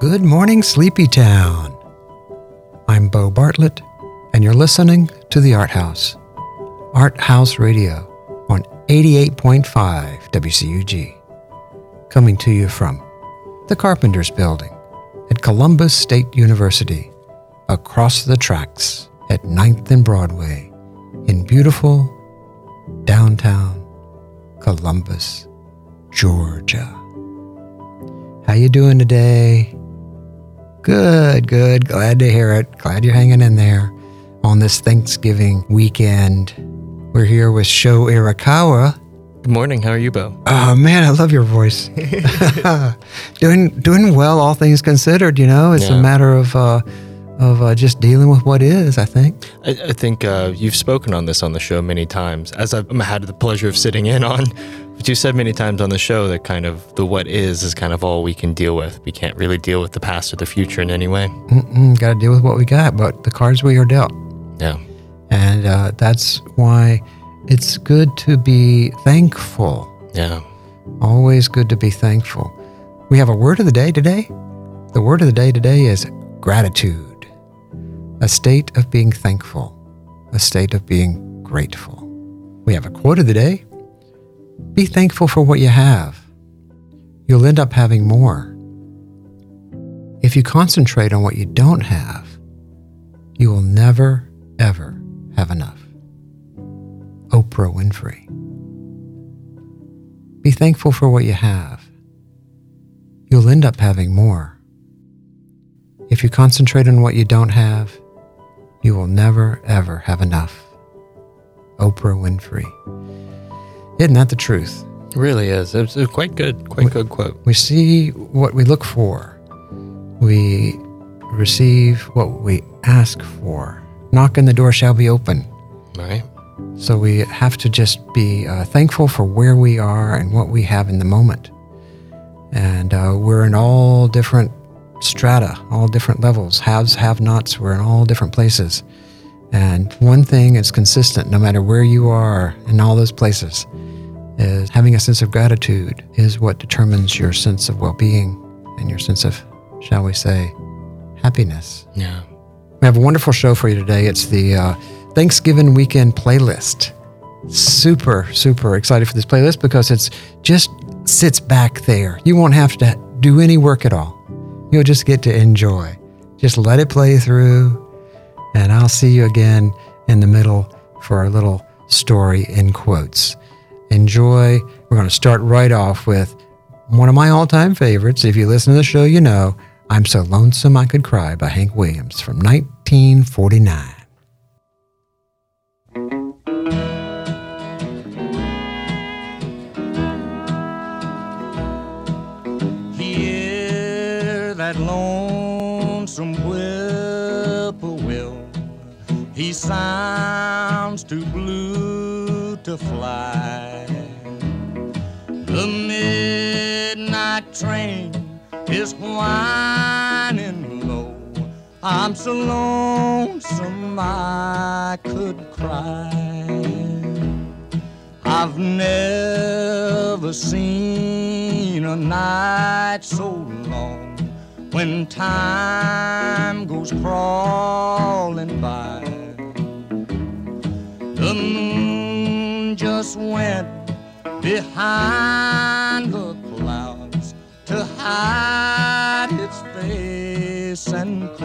Good morning, Sleepy Town. I'm Bo Bartlett, and you're listening to the Art House, Art House Radio on 88.5 WCUG, coming to you from the Carpenters Building at Columbus State University, across the tracks at 9th and Broadway in beautiful downtown Columbus, Georgia. How you doing today? Good, good. Glad to hear it. Glad you're hanging in there on this Thanksgiving weekend. We're here with Sho Irakawa. Good morning. How are you, Bo? Oh man, I love your voice. doing doing well, all things considered. You know, it's Yeah. a matter of uh, of uh, just dealing with what is. I think. I, I think uh, you've spoken on this on the show many times, as I've had the pleasure of sitting in on. But you said many times on the show that kind of the what is is kind of all we can deal with. We can't really deal with the past or the future in any way. Got to deal with what we got, but the cards we are dealt. Yeah. And uh, that's why it's good to be thankful. Yeah. Always good to be thankful. We have a word of the day today. The word of the day today is gratitude, a state of being thankful, a state of being grateful. We have a quote of the day Be thankful for what you have. You'll end up having more. If you concentrate on what you don't have, you will never, ever have enough. Oprah Winfrey. Be thankful for what you have. You'll end up having more. If you concentrate on what you don't have, you will never, ever have enough. Oprah Winfrey. Isn't that the truth? It really is. It's a quite good, quite good quote. We see what we look for. We receive what we ask for. Knock and the door shall be open. Right? So we have to just be uh, thankful for where we are and what we have in the moment. And uh, we're in all different strata, all different levels, haves, have nots. We're in all different places. And one thing is consistent no matter where you are in all those places is having a sense of gratitude is what determines your sense of well being and your sense of, shall we say, happiness. Yeah. We have a wonderful show for you today. It's the uh, Thanksgiving weekend playlist. Super, super excited for this playlist because it's just sits back there. You won't have to do any work at all. You'll just get to enjoy. Just let it play through, and I'll see you again in the middle for our little story in quotes. Enjoy. We're going to start right off with one of my all time favorites. If you listen to the show, you know I'm So Lonesome I Could Cry by Hank Williams from 1949. Hear that lonesome whippoorwill. He sounds too blue to fly. Train is whining low. I'm so lonesome I could cry. I've never seen a night so long when time goes crawling by. The moon just went behind the its face and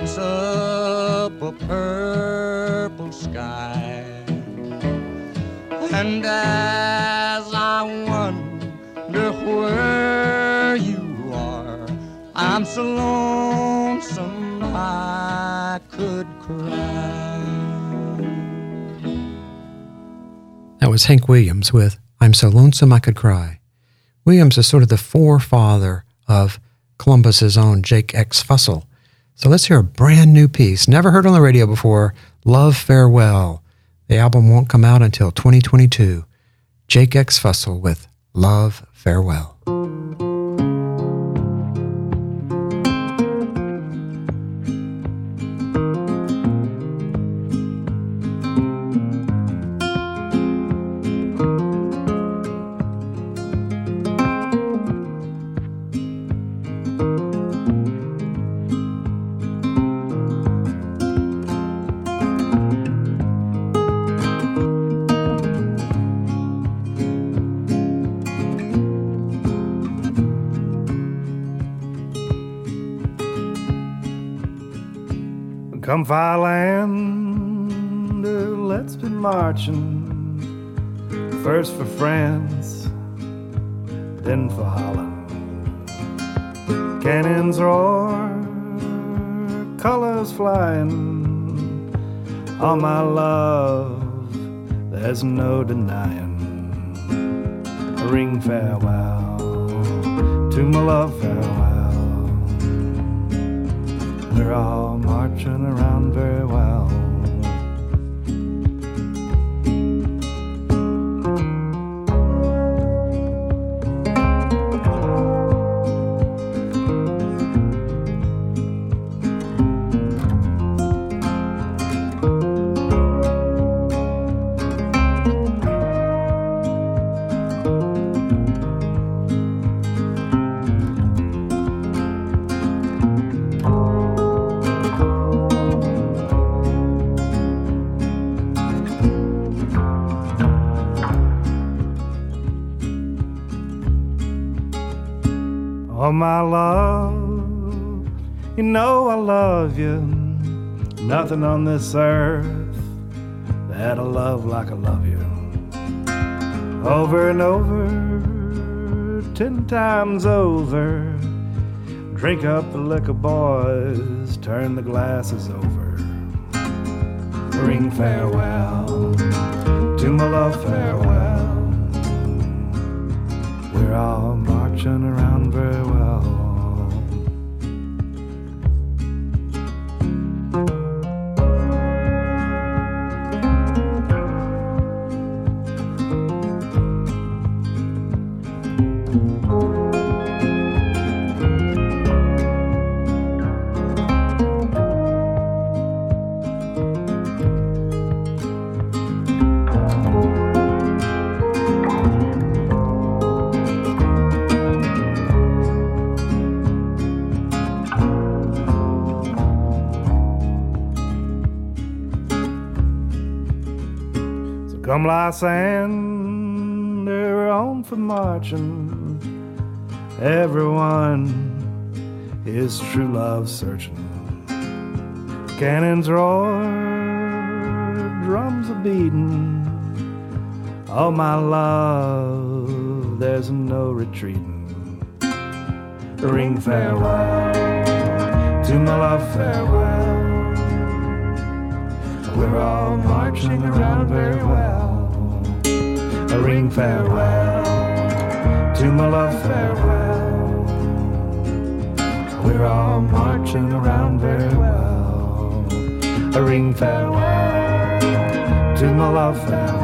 lights up a purple sky. And as I wonder where you are, I'm so lonesome I could cry. That was Hank Williams with I'm So Lonesome I Could Cry. Williams is sort of the forefather of Columbus's own Jake X. Fussell. So let's hear a brand new piece, never heard on the radio before Love Farewell. The album won't come out until 2022. Jake X. Fussell with Love Farewell. Oh, my love, you know I love you. Nothing on this earth that I love like I love you. Over and over, ten times over. Drink up the liquor, boys, turn the glasses over. Ring farewell to my love, farewell. We're all marching around Come Lysander on for marching. Everyone is true love searching. Cannons roar, drums are beating. Oh, my love, there's no retreating. Ring farewell to my love, farewell. We're all marching around very well. A ring farewell to my love, farewell. We're all marching around very well. A ring farewell to my love, farewell.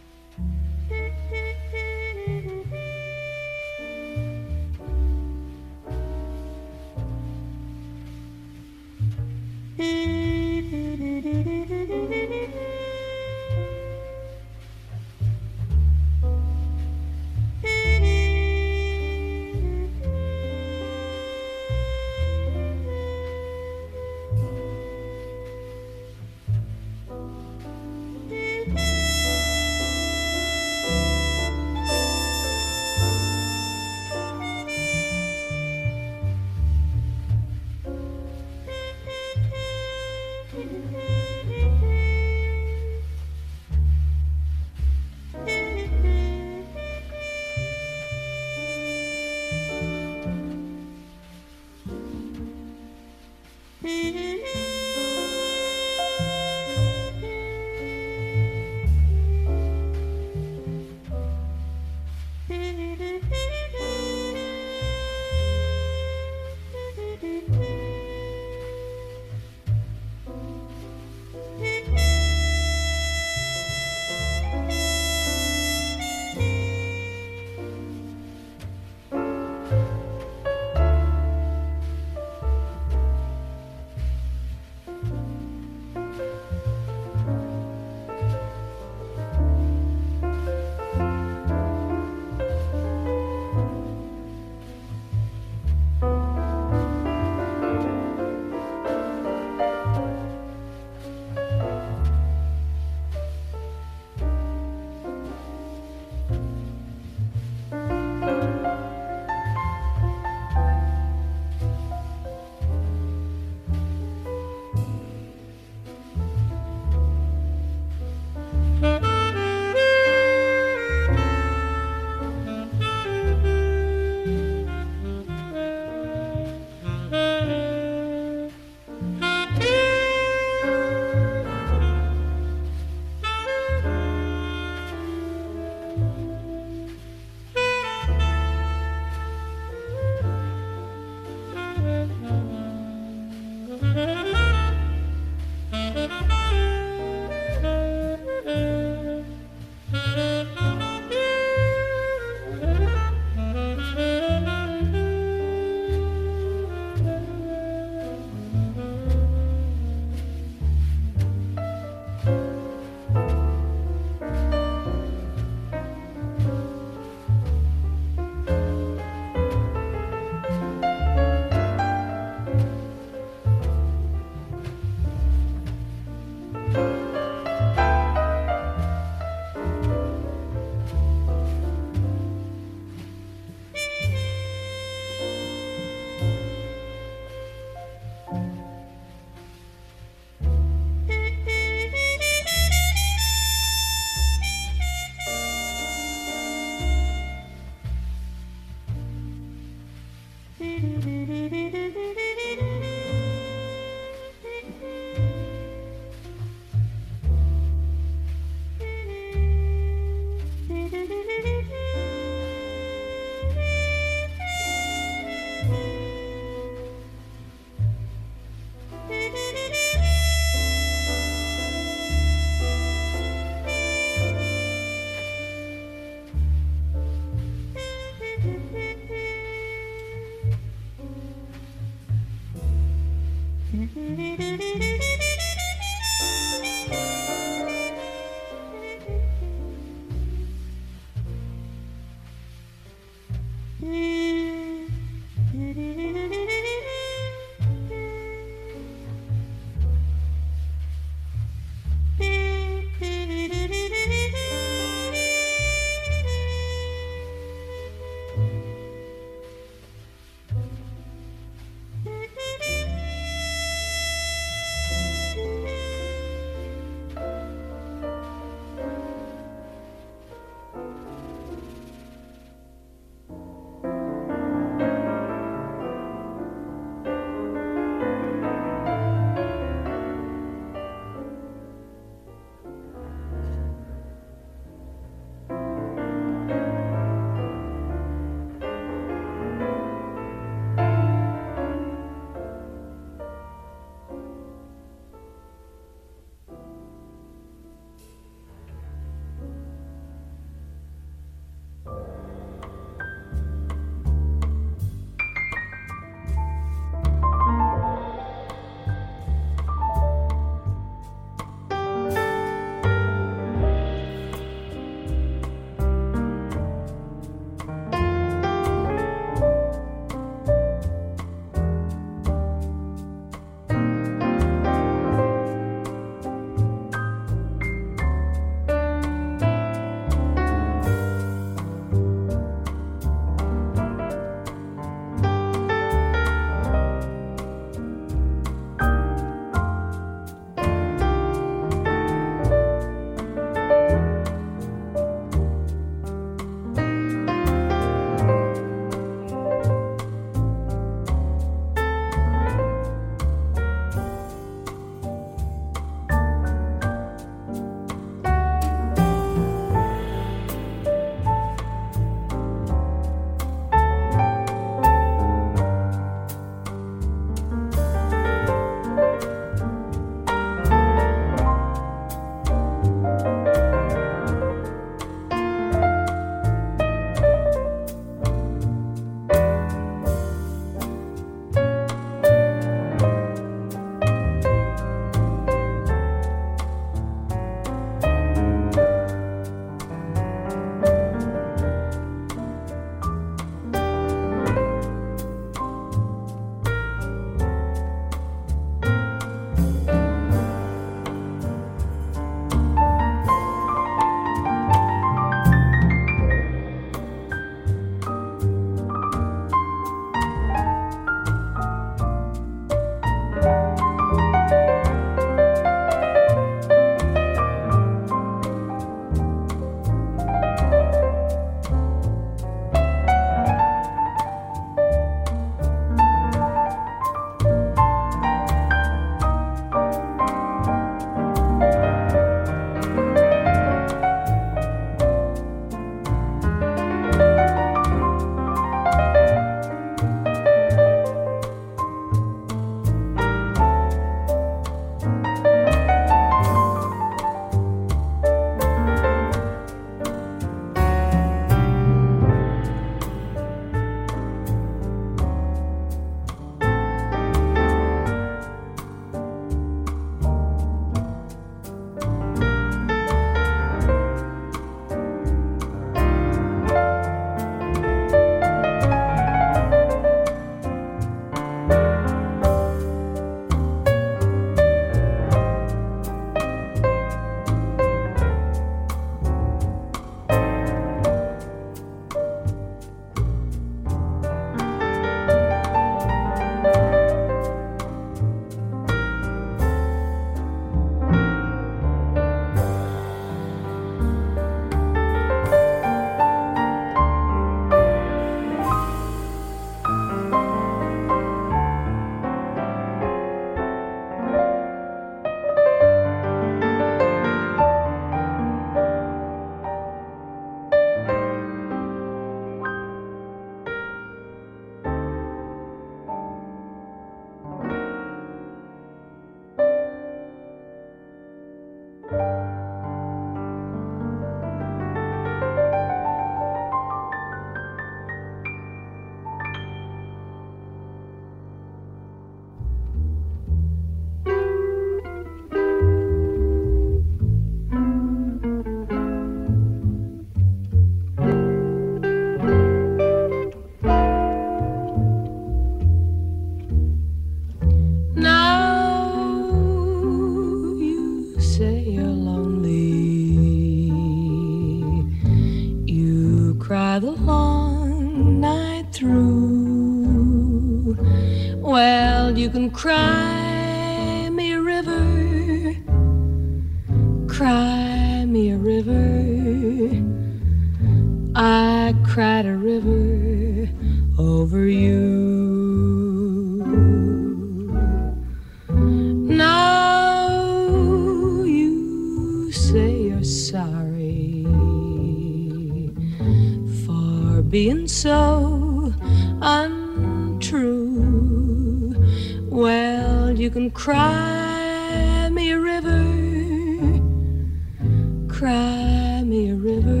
Cry me a river.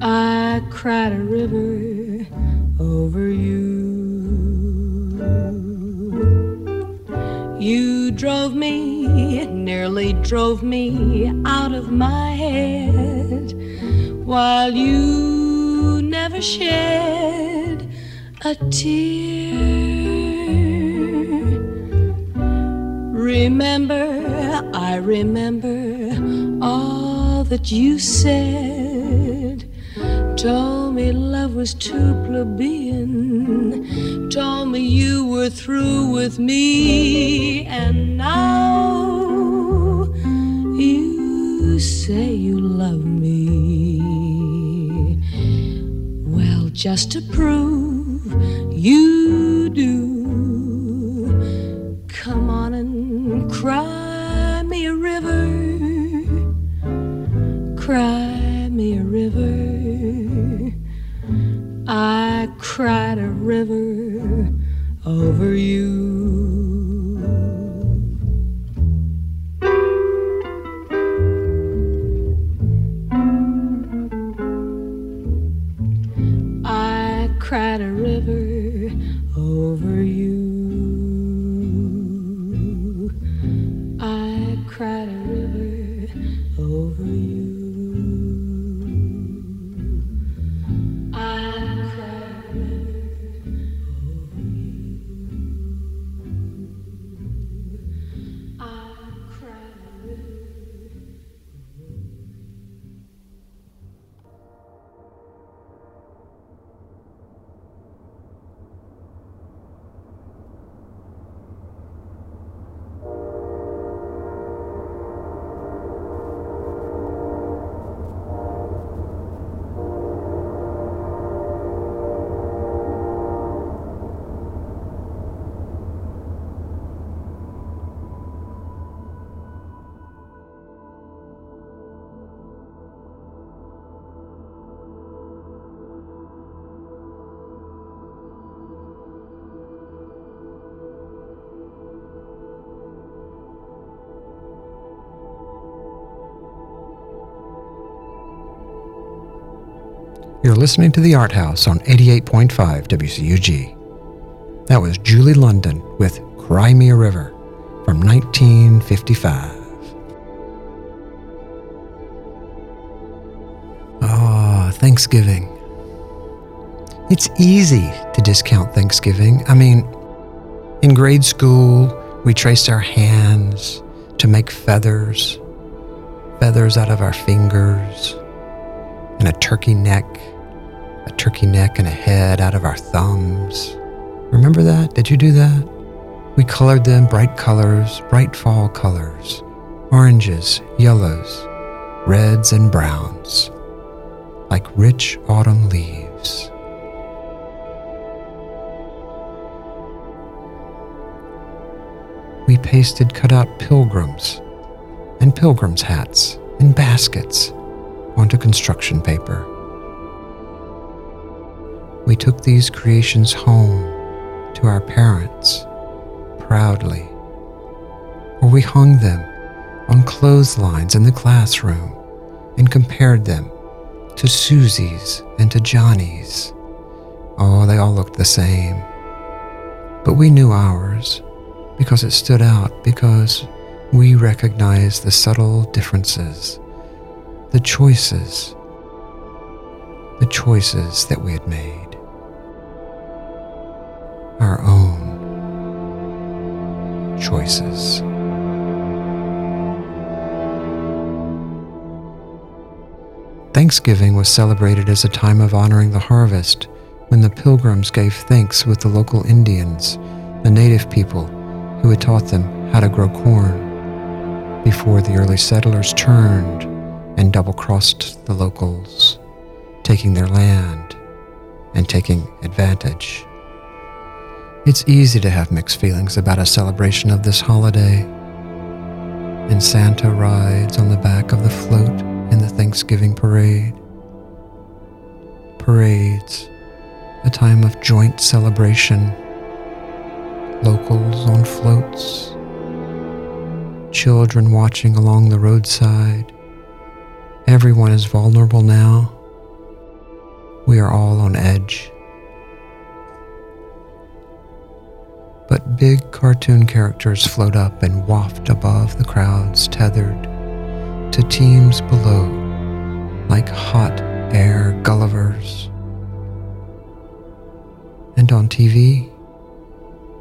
I cried a river over you. You drove me, nearly drove me out of my head, while you never shed a tear. Remember, I remember that you said. Told me love was too plebeian. Told me you were through with me. And now you say you love me. Well, just to prove you You're listening to The Art House on 88.5 WCUG. That was Julie London with Cry Me a River from 1955. Ah, Thanksgiving. It's easy to discount Thanksgiving. I mean, in grade school, we traced our hands to make feathers, feathers out of our fingers, and a turkey neck, a turkey neck and a head out of our thumbs. Remember that? Did you do that? We colored them bright colors, bright fall colors, oranges, yellows, reds, and browns, like rich autumn leaves. We pasted cut out pilgrims and pilgrims' hats and baskets onto construction paper. We took these creations home to our parents proudly, or we hung them on clotheslines in the classroom and compared them to Susie's and to Johnny's. Oh, they all looked the same. But we knew ours because it stood out, because we recognized the subtle differences the choices, the choices that we had made, our own choices. Thanksgiving was celebrated as a time of honoring the harvest when the pilgrims gave thanks with the local Indians the native people who had taught them how to grow corn before the early settlers turned and double crossed the locals, taking their land and taking advantage. It's easy to have mixed feelings about a celebration of this holiday. And Santa rides on the back of the float in the Thanksgiving parade. Parades, a time of joint celebration. Locals on floats, children watching along the roadside. Everyone is vulnerable now. We are all on edge. But big cartoon characters float up and waft above the crowds tethered to teams below, like hot air Gullivers. And on TV,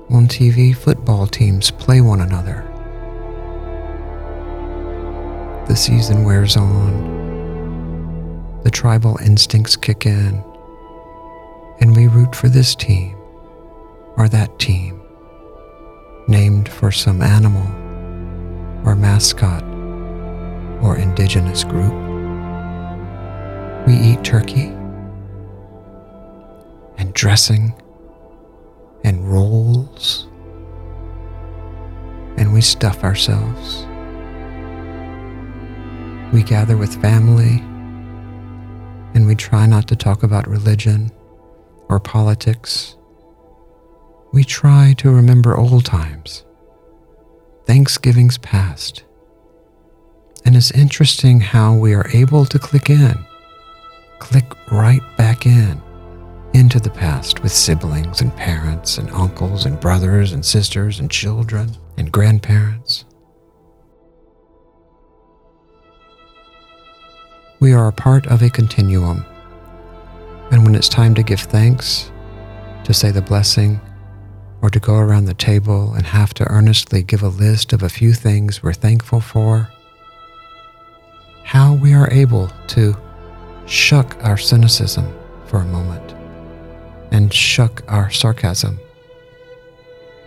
on TV, football teams play one another. The season wears on, the tribal instincts kick in, and we root for this team or that team named for some animal or mascot or indigenous group. We eat turkey and dressing and rolls and we stuff ourselves. We gather with family and we try not to talk about religion or politics we try to remember old times, Thanksgivings past. And it's interesting how we are able to click in, click right back in into the past with siblings and parents and uncles and brothers and sisters and children and grandparents. We are a part of a continuum. And when it's time to give thanks, to say the blessing, or to go around the table and have to earnestly give a list of a few things we're thankful for, how we are able to shuck our cynicism for a moment and shuck our sarcasm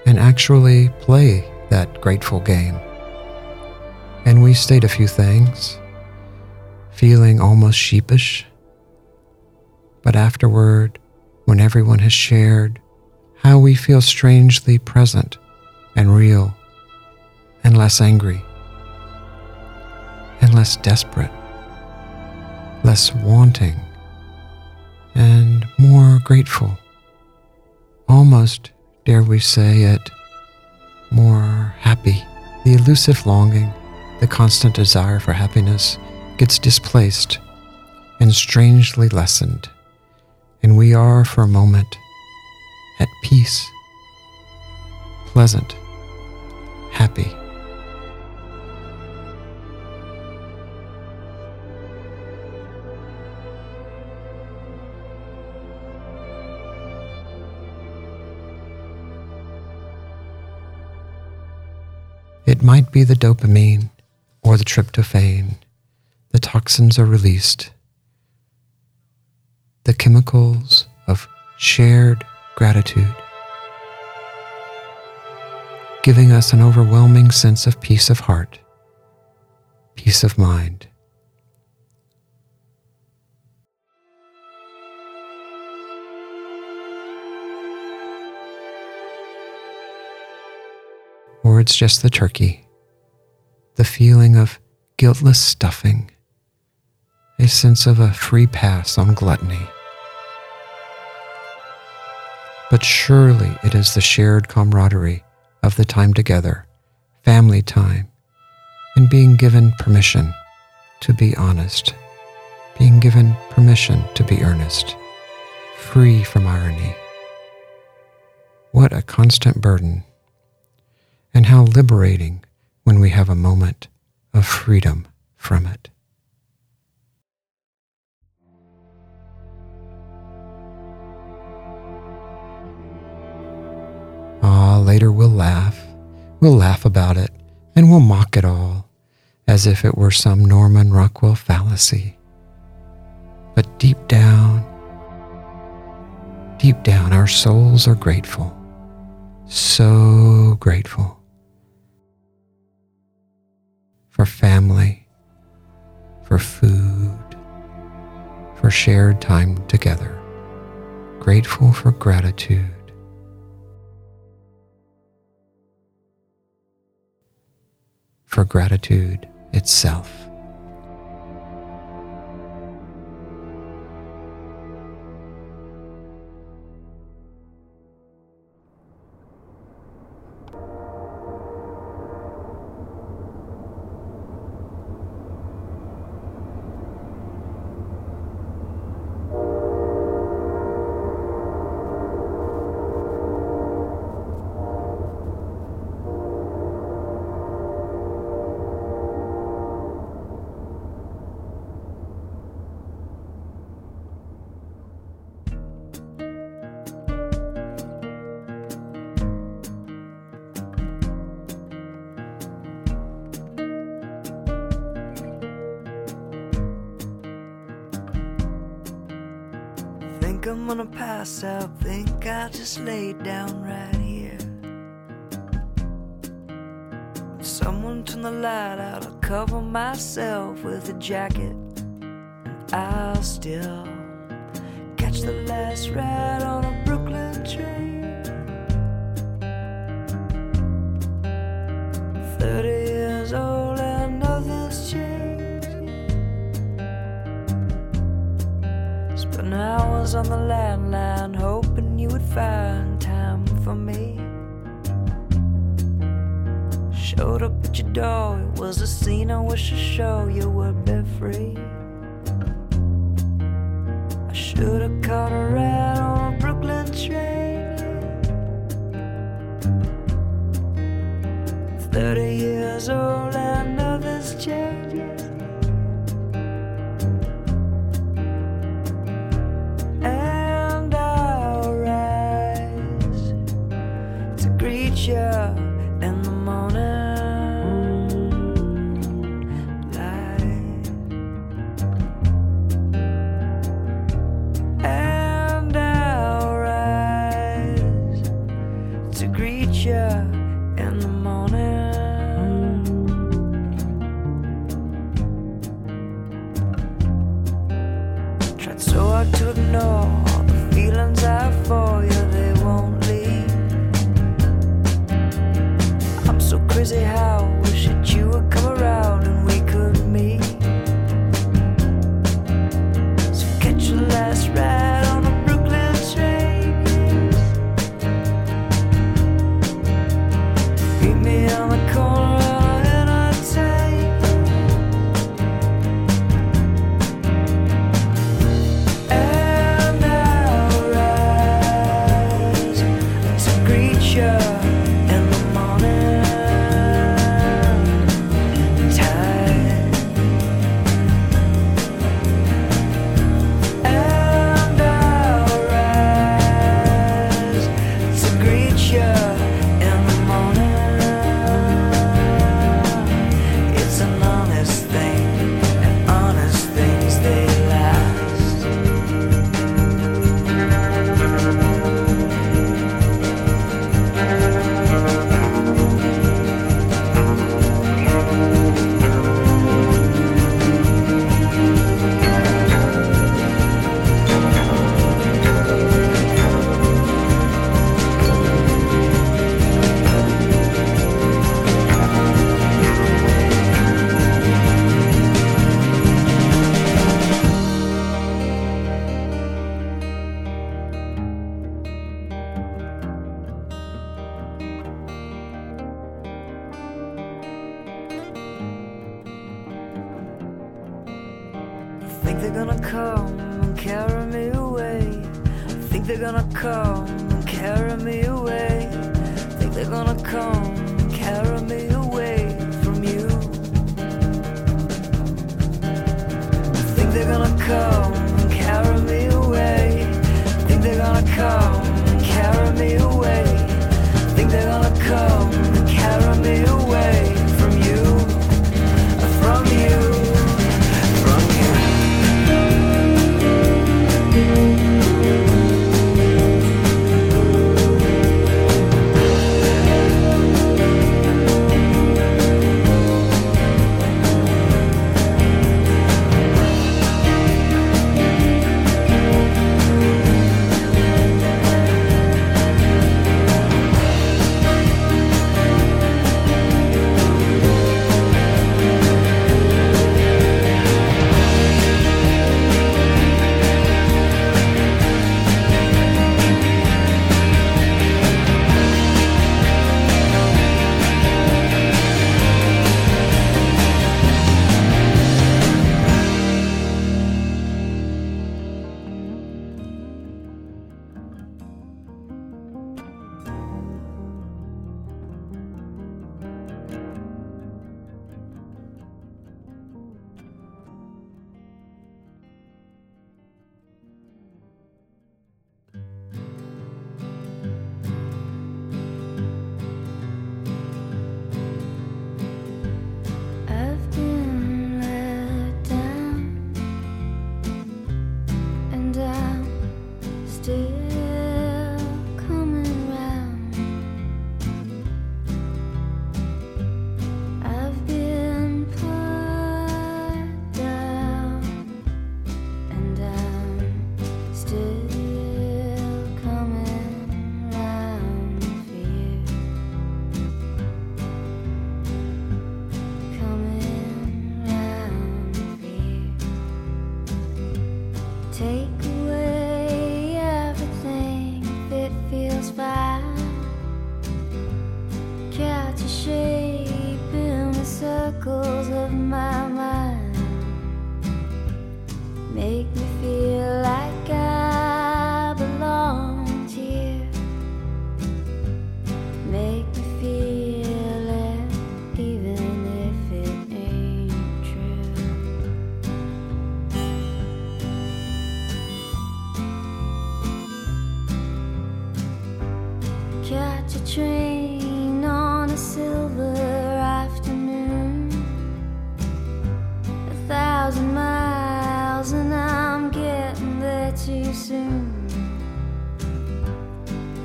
and actually play that grateful game. And we state a few things, feeling almost sheepish. But afterward, when everyone has shared how we feel strangely present and real and less angry and less desperate, less wanting and more grateful. Almost, dare we say it, more happy. The elusive longing, the constant desire for happiness gets displaced and strangely lessened, and we are for a moment at peace, pleasant, happy. It might be the dopamine or the tryptophan. The toxins are released. The chemicals of shared gratitude, giving us an overwhelming sense of peace of heart, peace of mind. Or it's just the turkey, the feeling of guiltless stuffing, a sense of a free pass on gluttony. But surely it is the shared camaraderie of the time together, family time, and being given permission to be honest, being given permission to be earnest, free from irony. What a constant burden, and how liberating when we have a moment of freedom from it. Ah, later we'll laugh. We'll laugh about it, and we'll mock it all, as if it were some Norman Rockwell fallacy. But deep down, deep down, our souls are grateful. So grateful for family, for food, for shared time together. Grateful for gratitude for gratitude itself. to show you would be free. I should have caught a red on a Brooklyn train. Thirty years old.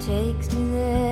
Takes me there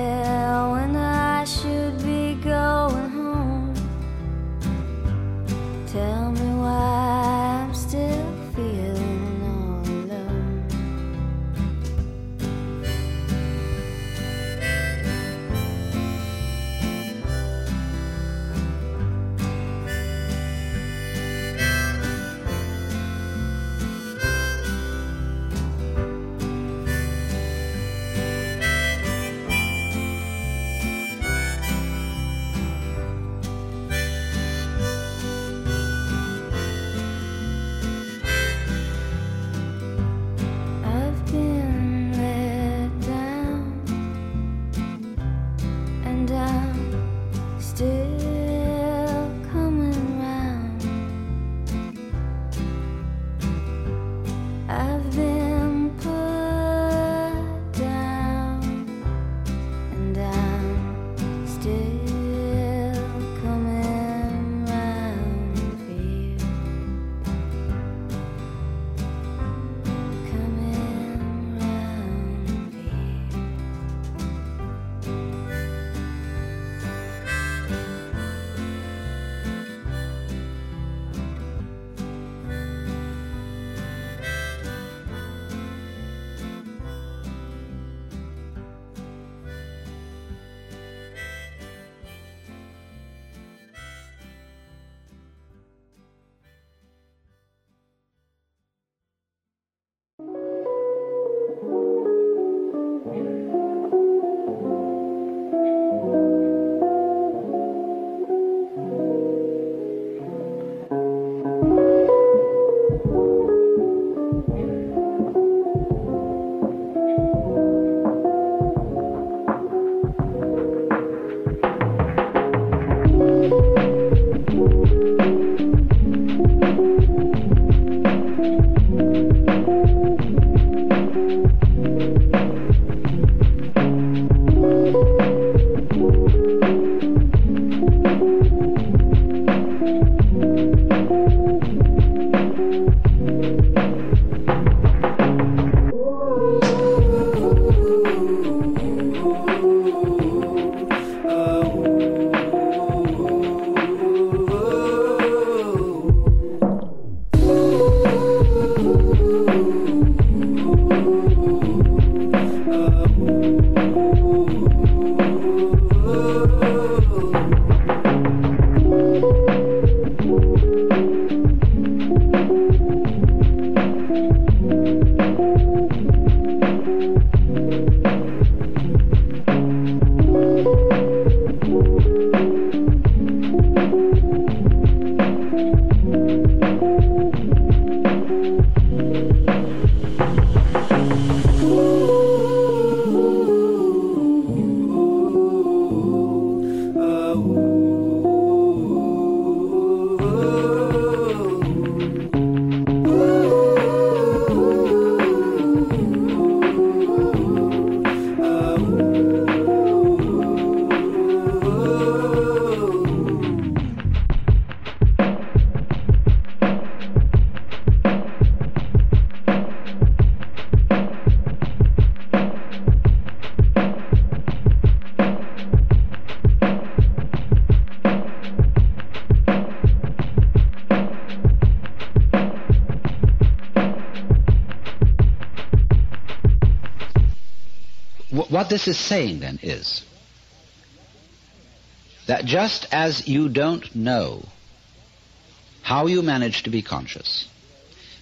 What this is saying then is that just as you don't know how you manage to be conscious,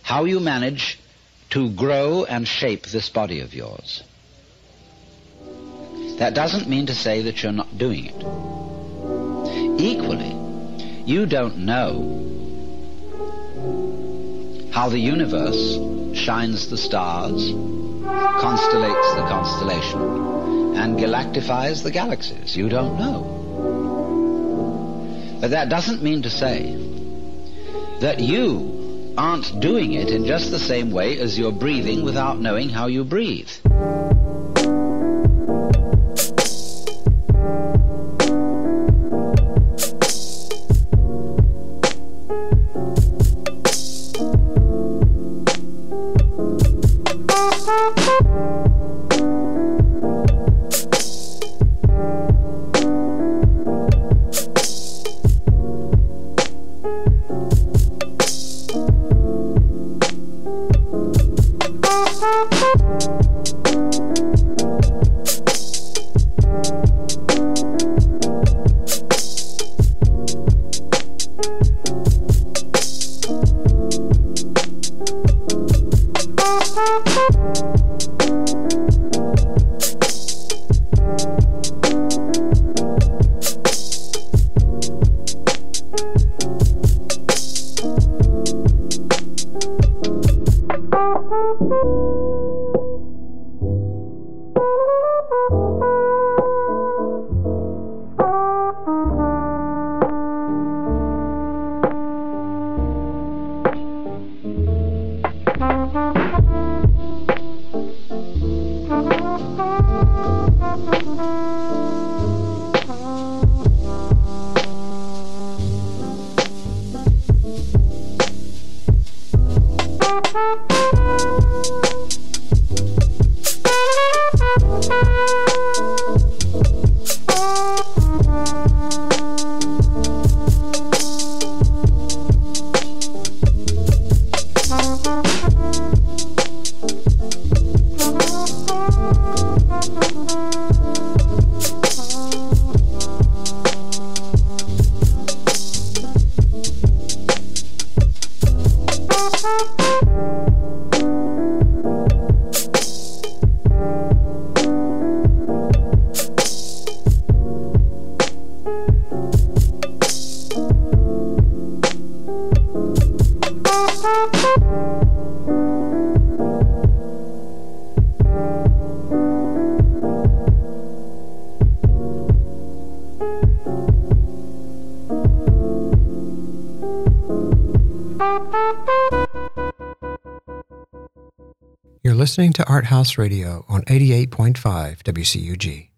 how you manage to grow and shape this body of yours, that doesn't mean to say that you're not doing it. Equally, you don't know how the universe shines the stars, constellates the constellation, and galactifies the galaxies. You don't know. But that doesn't mean to say that you aren't doing it in just the same way as you're breathing without knowing how you breathe. Listening to Art House Radio on 88.5 WCUG.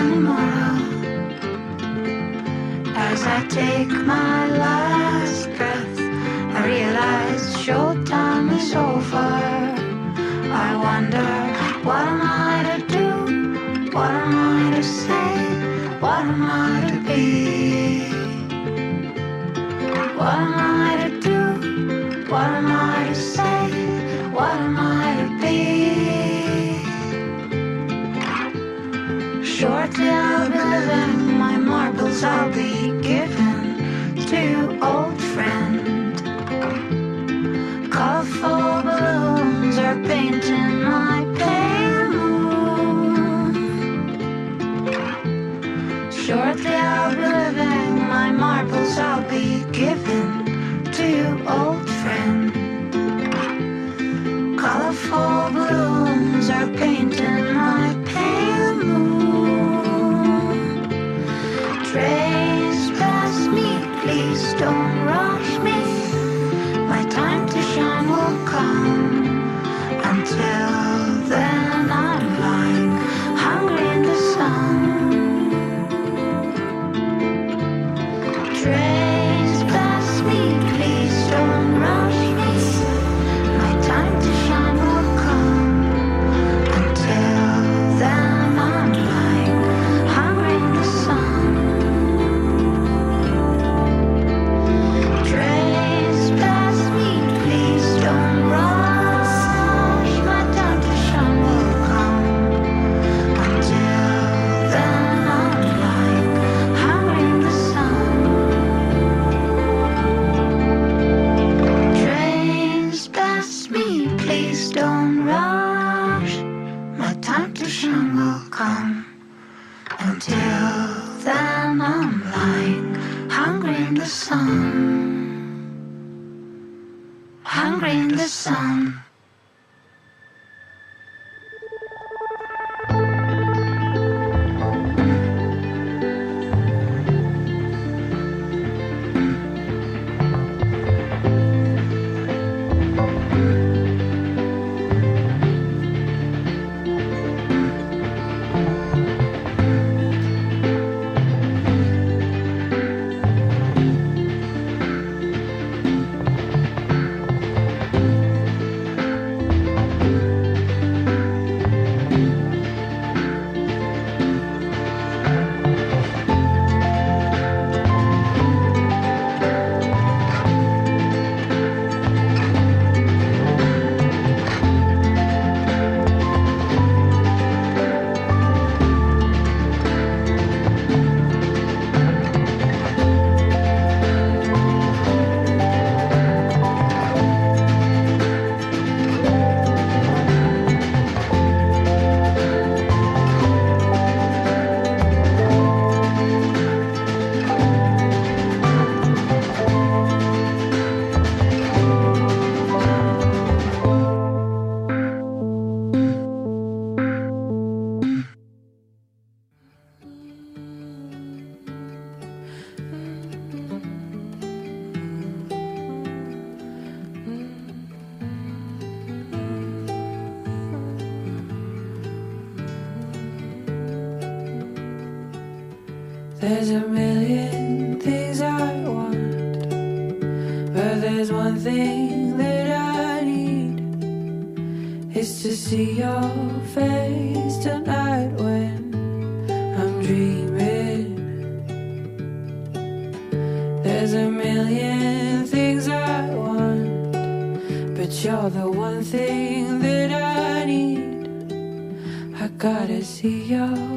anymore. As I take my last breath, I realize short time is over. I wonder what am I to do? What am I to say? What am I to be? Be given to old friend. Colorful balloons are painting my pale moon. Shortly I'll be living, my marbles I'll be given to old friend. Colorful come. Until then, I'm lying hungry in the sun. Hungry in the sun. There's a million things I want, but there's one thing that I need. It's to see your face tonight when I'm dreaming. There's a million things I want, but you're the one thing that I need. I gotta see your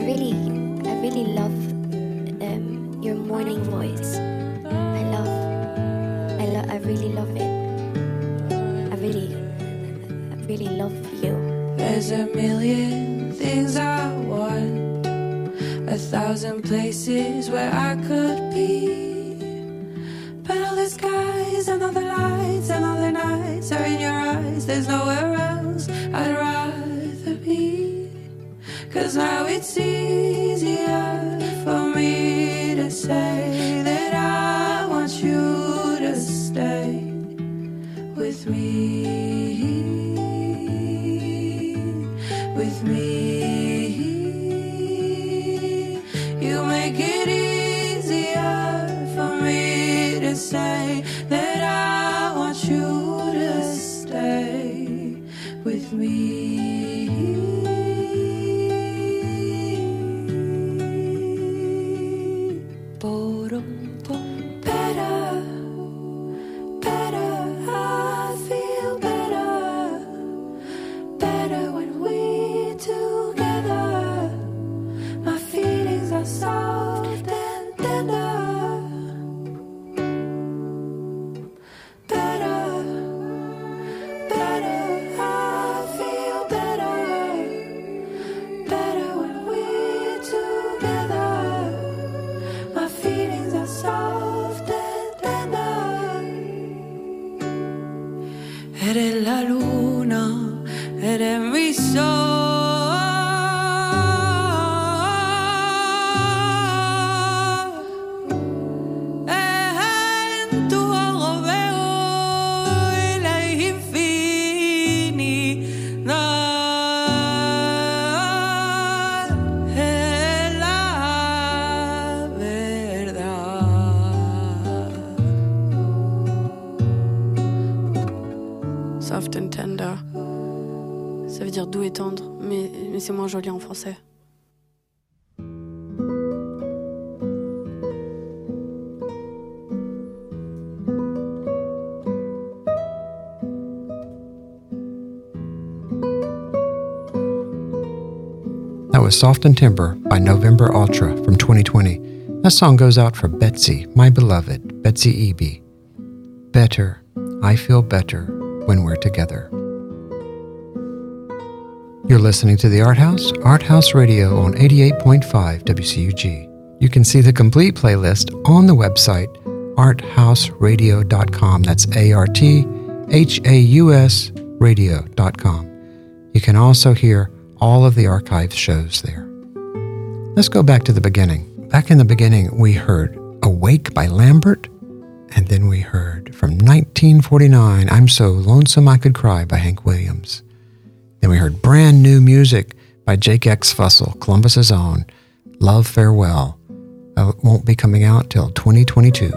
I really, I really love um, your morning voice. I love, I love, I really love it. I really, I really love you. There's a million things I want, a thousand places where I could be. But all the skies and all the lights and all the nights are in your eyes. There's nowhere Cause now it's easier for me to say that I want you to stay with me, with me. You make it easier for me to say was Soft and Tender by November Ultra from 2020. That song goes out for Betsy, my beloved, Betsy Eby. Better, I feel better when we're together. You're listening to the Art House, Art House Radio on 88.5 WCUG. You can see the complete playlist on the website arthausradio.com. That's A R T H A U S radio.com. You can also hear all of the archive shows there. Let's go back to the beginning. Back in the beginning, we heard Awake by Lambert, and then we heard from 1949, I'm So Lonesome I Could Cry by Hank Williams. Then we heard brand new music by Jake X Fussell, Columbus's own, Love Farewell. It won't be coming out till 2022.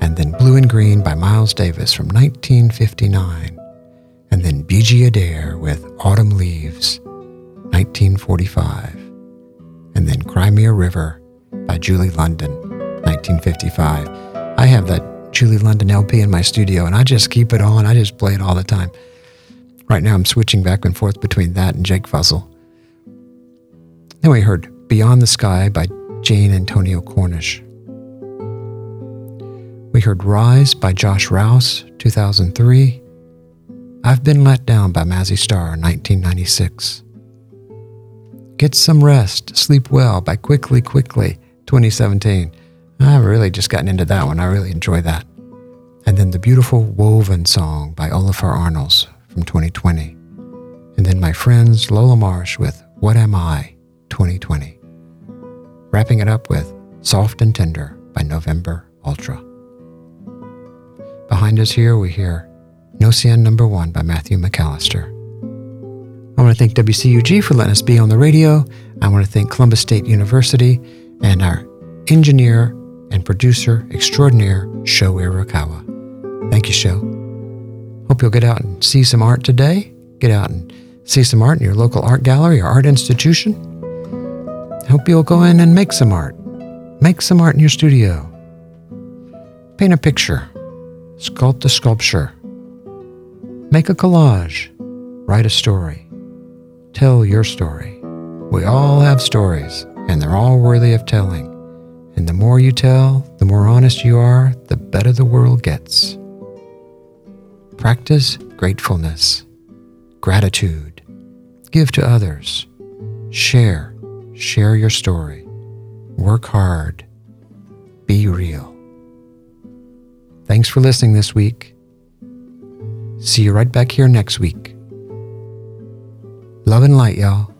And then Blue and Green by Miles Davis from 1959. And then Beegie Adair with Autumn Leaves, 1945. And then Cry Me a River by Julie London, 1955. I have that Julie London LP in my studio and I just keep it on. I just play it all the time. Right now I'm switching back and forth between that and Jake Fussell. Then we heard Beyond the Sky by Jane Antonia Cornish. We heard Rise by Josh Rouse, 2003. I've Been Let Down by Mazzy Star, 1996. Get Some Rest, Sleep Well by Quickly Quickly, 2017. I've really just gotten into that one. I really enjoy that. And then the beautiful Woven song by Olafur Arnalds from 2020. And then my friends Lola Marsh with What Am I, 2020. Wrapping it up with Soft and Tender by November Ultra. Behind us here, we hear Nocian Number One by Matthew McAllister. I want to thank WCUG for letting us be on the radio. I want to thank Columbus State University and our engineer and producer extraordinaire, Sho Irokawa. Thank you, Sho. Hope you'll get out and see some art today. Get out and see some art in your local art gallery or art institution. Hope you'll go in and make some art. Make some art in your studio. Paint a picture. Sculpt a sculpture. Make a collage. Write a story. Tell your story. We all have stories, and they're all worthy of telling. And the more you tell, the more honest you are, the better the world gets. Practice gratefulness, gratitude. Give to others. Share. Share your story. Work hard. Be real. Thanks for listening this week. See you right back here next week. Love and light, y'all.